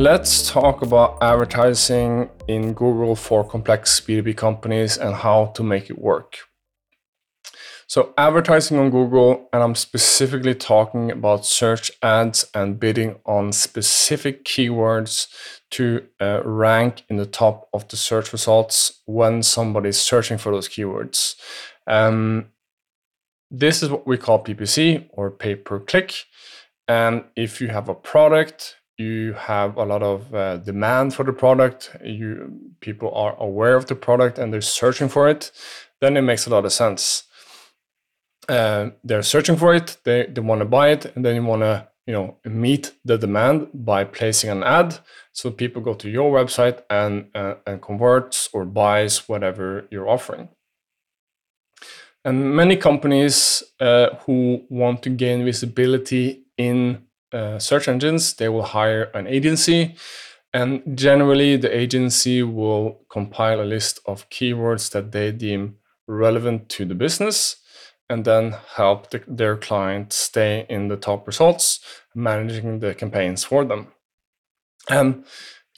Let's talk about advertising in Google for complex B2B companies and how to make it work. So, advertising on Google, and I'm specifically talking about search ads and bidding on specific keywords to uh, rank in the top of the search results when somebody's searching for those keywords. Um, this is what we call PPC or pay per click. And if you have a product, you have a lot of uh, demand for the product, you people are aware of the product and they're searching for it, then it makes a lot of sense. Uh, they're searching for it, they, they want to buy it, and then you want to you know meet the demand by placing an ad so people go to your website and uh, and converts or buys whatever you're offering and many companies uh, who want to gain visibility in uh, search engines, they will hire an agency. And generally, the agency will compile a list of keywords that they deem relevant to the business and then help the, their client stay in the top results, managing the campaigns for them. And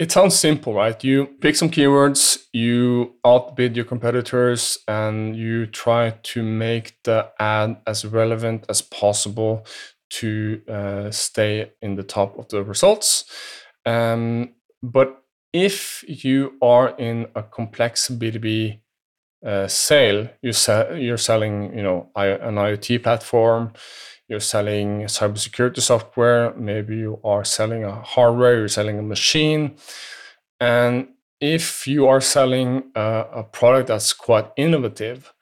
it sounds simple, right? You pick some keywords, you outbid your competitors, and you try to make the ad as relevant as possible to uh, stay in the top of the results. Um, but if you are in a complex B2B uh, sale, you sell, you're selling, you know, an IoT platform, you're selling cybersecurity software, maybe you are selling a hardware, you're selling a machine. And if you are selling a, a product that's quite innovative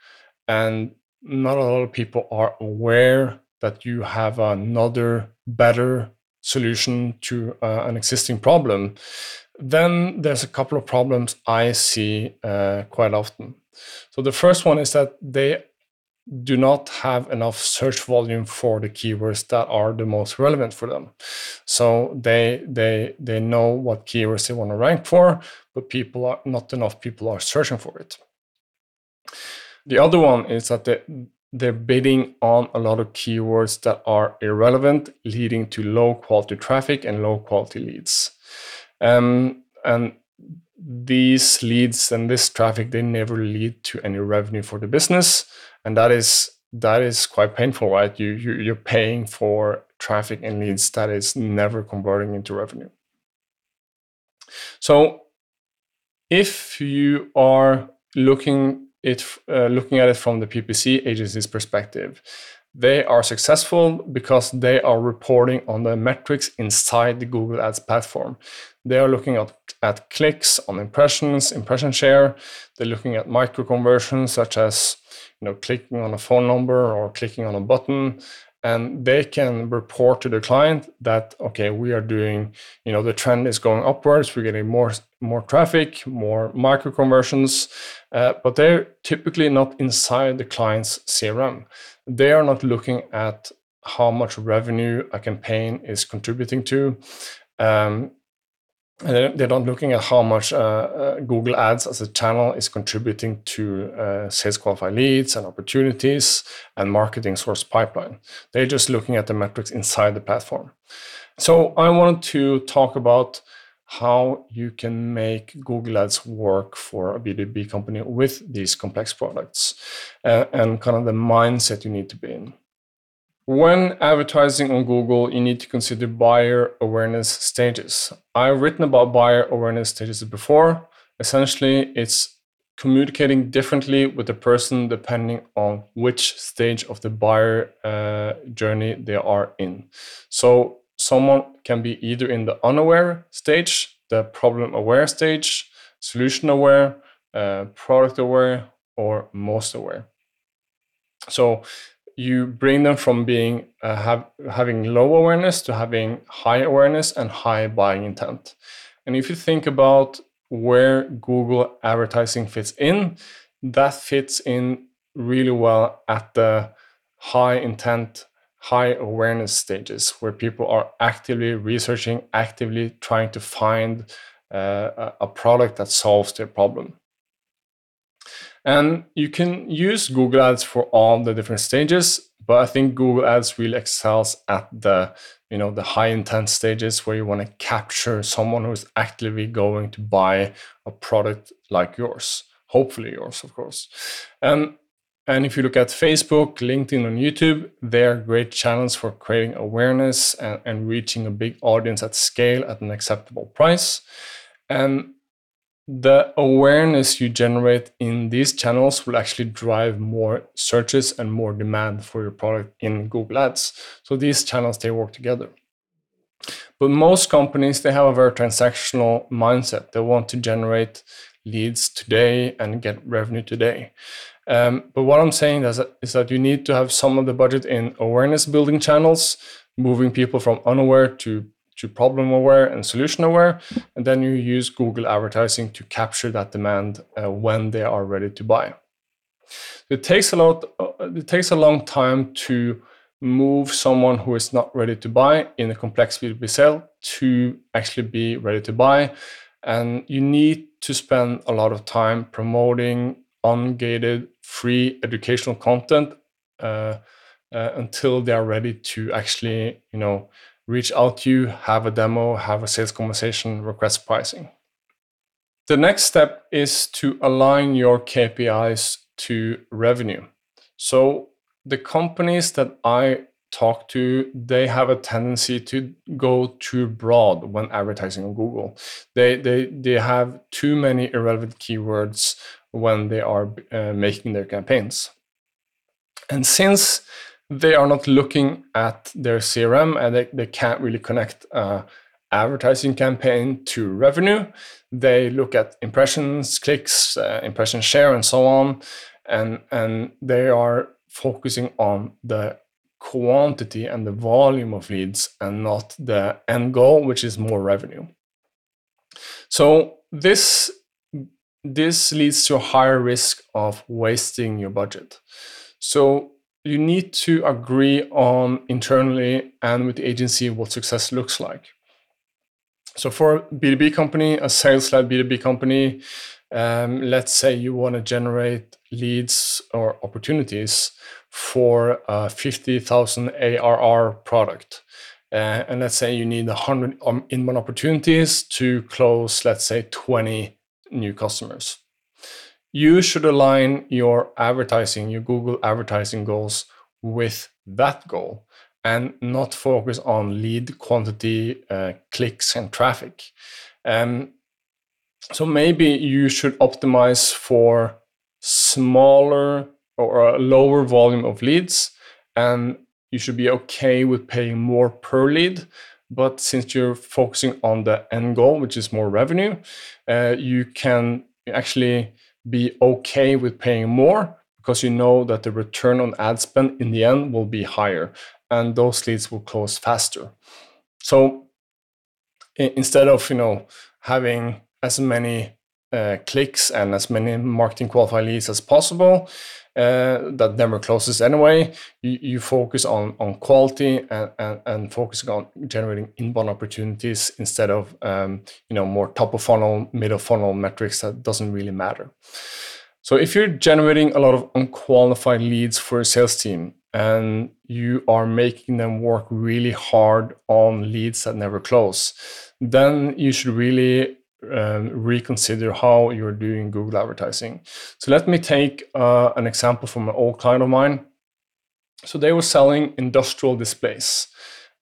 and not a lot of people are aware that you have another better solution to uh, an existing problem, then there's a couple of problems I see uh, quite often. So the first one is that they do not have enough search volume for the keywords that are the most relevant for them. So they they they know what keywords they want to rank for, but people are not enough people are searching for it. The other one is that they they're bidding on a lot of keywords that are irrelevant, leading to low quality traffic and low quality leads. Um, and these leads and this traffic they never lead to any revenue for the business. And that is that is quite painful right? You, you you're paying for traffic and leads that is never converting into revenue. So if you are looking it uh, looking at it from the ppc agency's perspective. They are successful because they are reporting on the metrics inside the google ads platform. They are looking at, at clicks on impressions impression share. They're looking at micro conversions such as you know clicking on a phone number or clicking on a button and they can report to the client that okay we are doing you know the trend is going upwards we're getting more more traffic more micro conversions uh, but they're typically not inside the client's crm they are not looking at how much revenue a campaign is contributing to. Um, they're not looking at how much uh, uh, Google Ads as a channel is contributing to uh, sales qualified leads and opportunities and marketing source pipeline. They're just looking at the metrics inside the platform. So I wanted to talk about how you can make Google Ads work for a B2B company with these complex products uh, and kind of the mindset you need to be in. When advertising on Google, you need to consider buyer awareness stages. I've written about buyer awareness stages before. Essentially, it's communicating differently with the person depending on which stage of the buyer uh, journey they are in. So, someone can be either in the unaware stage, the problem aware stage, solution aware, uh, product aware, or most aware. So, you bring them from being uh, have, having low awareness to having high awareness and high buying intent. And if you think about where Google advertising fits in, that fits in really well at the high intent, high awareness stages where people are actively researching, actively trying to find uh, a product that solves their problem. And you can use Google Ads for all the different stages, but I think Google Ads really excels at the you know the high intent stages where you want to capture someone who's actively going to buy a product like yours, hopefully yours, of course. And and if you look at Facebook, LinkedIn, and YouTube, they're great channels for creating awareness and, and reaching a big audience at scale at an acceptable price. And the awareness you generate in these channels will actually drive more searches and more demand for your product in Google Ads. So these channels they work together. But most companies they have a very transactional mindset. They want to generate leads today and get revenue today. Um, but what I'm saying is that, is that you need to have some of the budget in awareness building channels, moving people from unaware to to problem aware and solution aware. And then you use Google advertising to capture that demand uh, when they are ready to buy. It takes a lot, uh, it takes a long time to move someone who is not ready to buy in a complex B2B sale to actually be ready to buy. And you need to spend a lot of time promoting ungated free educational content uh, uh, until they are ready to actually, you know, reach out to you, have a demo, have a sales conversation, request pricing. The next step is to align your KPIs to revenue. So the companies that I talk to, they have a tendency to go too broad when advertising on Google. They they they have too many irrelevant keywords when they are uh, making their campaigns. And since they are not looking at their CRM and they, they can't really connect uh, advertising campaign to revenue. They look at impressions, clicks, uh, impression share, and so on, and and they are focusing on the quantity and the volume of leads and not the end goal, which is more revenue. So this this leads to a higher risk of wasting your budget. So you need to agree on internally and with the agency what success looks like. So for a B2B company, a sales-led B2B company, um, let's say you want to generate leads or opportunities for a 50,000 ARR product. Uh, and let's say you need 100 um, inbound opportunities to close, let's say, 20 new customers you should align your advertising, your Google advertising goals with that goal and not focus on lead quantity, uh, clicks, and traffic. Um, so maybe you should optimize for smaller or lower volume of leads, and you should be okay with paying more per lead. But since you're focusing on the end goal, which is more revenue, uh, you can actually be okay with paying more because you know that the return on ad spend in the end will be higher and those leads will close faster. So instead of you know having as many uh, clicks and as many marketing qualified leads as possible uh, that never closes anyway. You, you focus on on quality and, and, and focusing on generating inbound opportunities instead of um, you know more top of funnel, middle funnel metrics that doesn't really matter. So if you're generating a lot of unqualified leads for a sales team and you are making them work really hard on leads that never close, then you should really um, reconsider how you're doing Google advertising. So let me take uh, an example from an old client of mine. So they were selling industrial displays.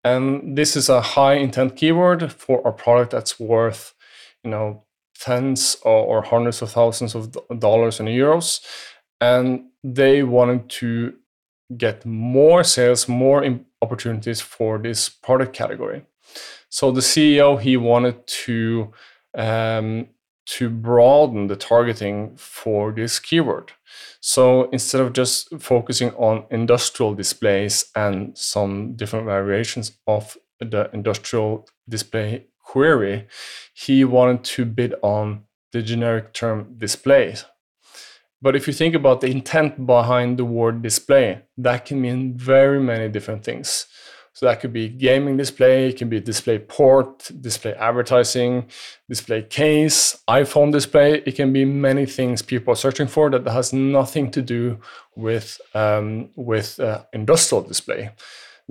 And this is a high intent keyword for a product that's worth, you know, tens or, or hundreds of thousands of dollars and euros. And they wanted to get more sales, more opportunities for this product category. So the CEO he wanted to um, to broaden the targeting for this keyword. So instead of just focusing on industrial displays and some different variations of the industrial display query, he wanted to bid on the generic term display. But if you think about the intent behind the word display, that can mean very many different things. So that could be gaming display, it can be display port, display advertising, display case, iPhone display. It can be many things people are searching for that has nothing to do with um, with uh, industrial display.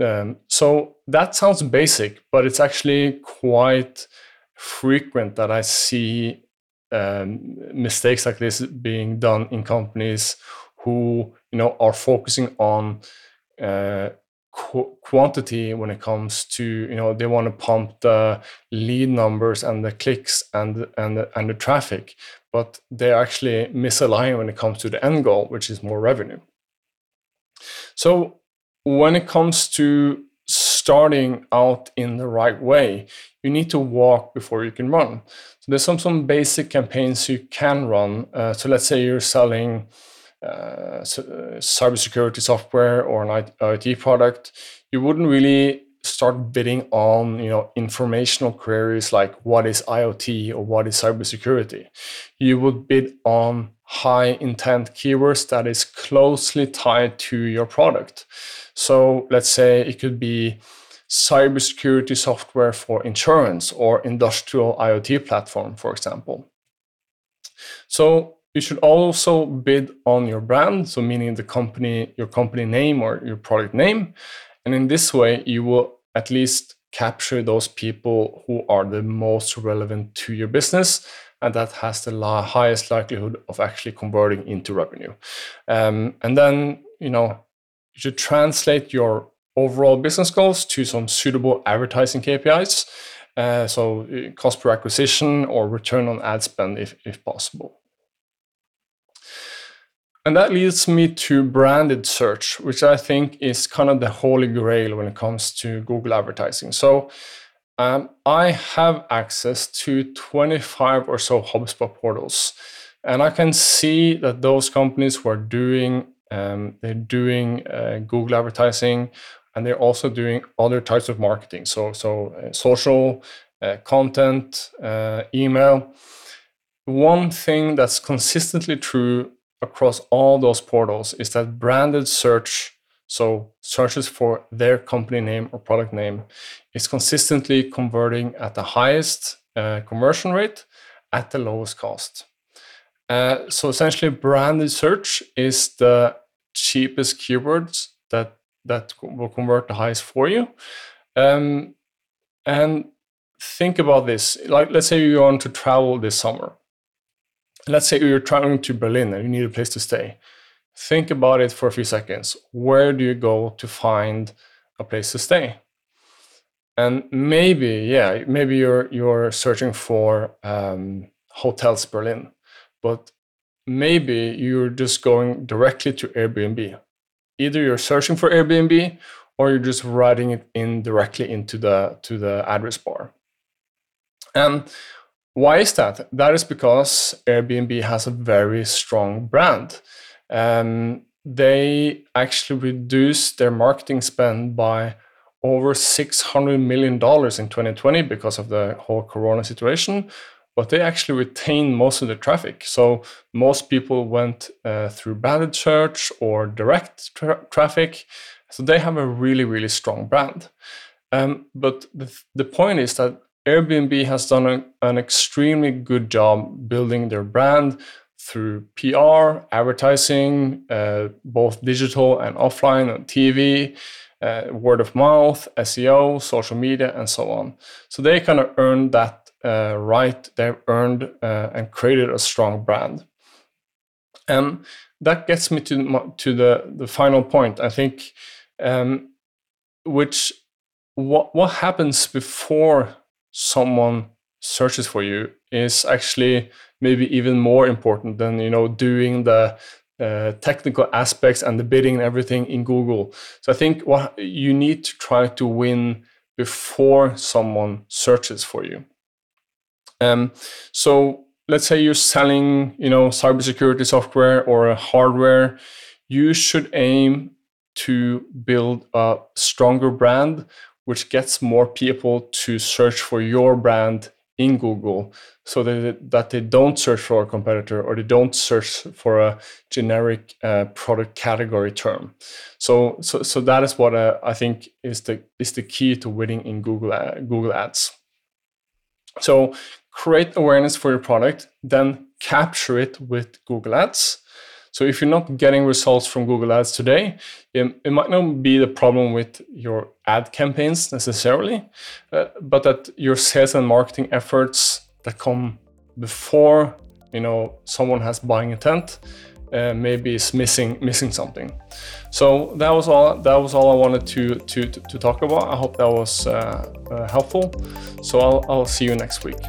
Um, so that sounds basic, but it's actually quite frequent that I see um, mistakes like this being done in companies who you know are focusing on uh, qu- quantity when it comes to you know they want to pump the lead numbers and the clicks and and the, and the traffic, but they actually misalign when it comes to the end goal, which is more revenue. So when it comes to starting out in the right way, you need to walk before you can run. So there's some some basic campaigns you can run. Uh, so let's say you're selling uh, cybersecurity software or an IT product, you wouldn't really start bidding on you know informational queries like what is IoT or what is cybersecurity. You would bid on high intent keywords that is closely tied to your product. So let's say it could be cybersecurity software for insurance or industrial IoT platform, for example. So you should also bid on your brand, so meaning the company, your company name or your product name. And in this way, you will at least capture those people who are the most relevant to your business and that has the la- highest likelihood of actually converting into revenue. Um, and then, you know, you should translate your overall business goals to some suitable advertising KPIs. Uh, so uh, cost per acquisition or return on ad spend if, if possible. And that leads me to branded search, which I think is kind of the holy grail when it comes to Google advertising. So um, I have access to 25 or so HubSpot portals, and I can see that those companies who are doing um, they're doing uh, Google advertising, and they're also doing other types of marketing. So so uh, social uh, content, uh, email. One thing that's consistently true across all those portals is that branded search, so searches for their company name or product name, is consistently converting at the highest uh, conversion rate at the lowest cost. Uh, so essentially, branded search is the cheapest keywords that that will convert the highest for you. Um, and think about this: like, let's say you want to travel this summer let's say you're traveling to Berlin and you need a place to stay. Think about it for a few seconds. Where do you go to find a place to stay? And maybe, yeah, maybe you're you're searching for um, hotels Berlin, but maybe you're just going directly to Airbnb. Either you're searching for Airbnb or you're just writing it in directly into the to the address bar. And why is that? That is because Airbnb has a very strong brand. Um, they actually reduced their marketing spend by over $600 million in 2020 because of the whole corona situation but they actually retained most of the traffic so most people went uh, through branded search or direct tra- traffic so they have a really really strong brand um, but the, the point is that Airbnb has done a, an extremely good job building their brand through PR, advertising, uh, both digital and offline on TV, uh, word of mouth, SEO, social media, and so on. So they kind of earned that uh, right. They've earned uh, and created a strong brand. And that gets me to to the the final point. I think, um, which what what happens before someone searches for you is actually maybe even more important than you know doing the uh, technical aspects and the bidding and everything in Google. So I think what you need to try to win before someone searches for you. Um, so let's say you're selling, you know, cybersecurity software or hardware, you should aim to build a stronger brand which gets more people to search for your brand in Google so that, that they don't search for a competitor or they don't search for a generic uh, product category term. So, so, so that is what uh, I think is the, is the key to winning in Google, uh, Google Ads. So create awareness for your product, then capture it with Google Ads. So if you're not getting results from Google Ads today, it, it might not be the problem with your ad campaigns necessarily, uh, but that your sales and marketing efforts that come before you know someone has buying intent uh, maybe is missing missing something. So that was all. That was all I wanted to to to talk about. I hope that was uh, uh, helpful. So I'll I'll see you next week.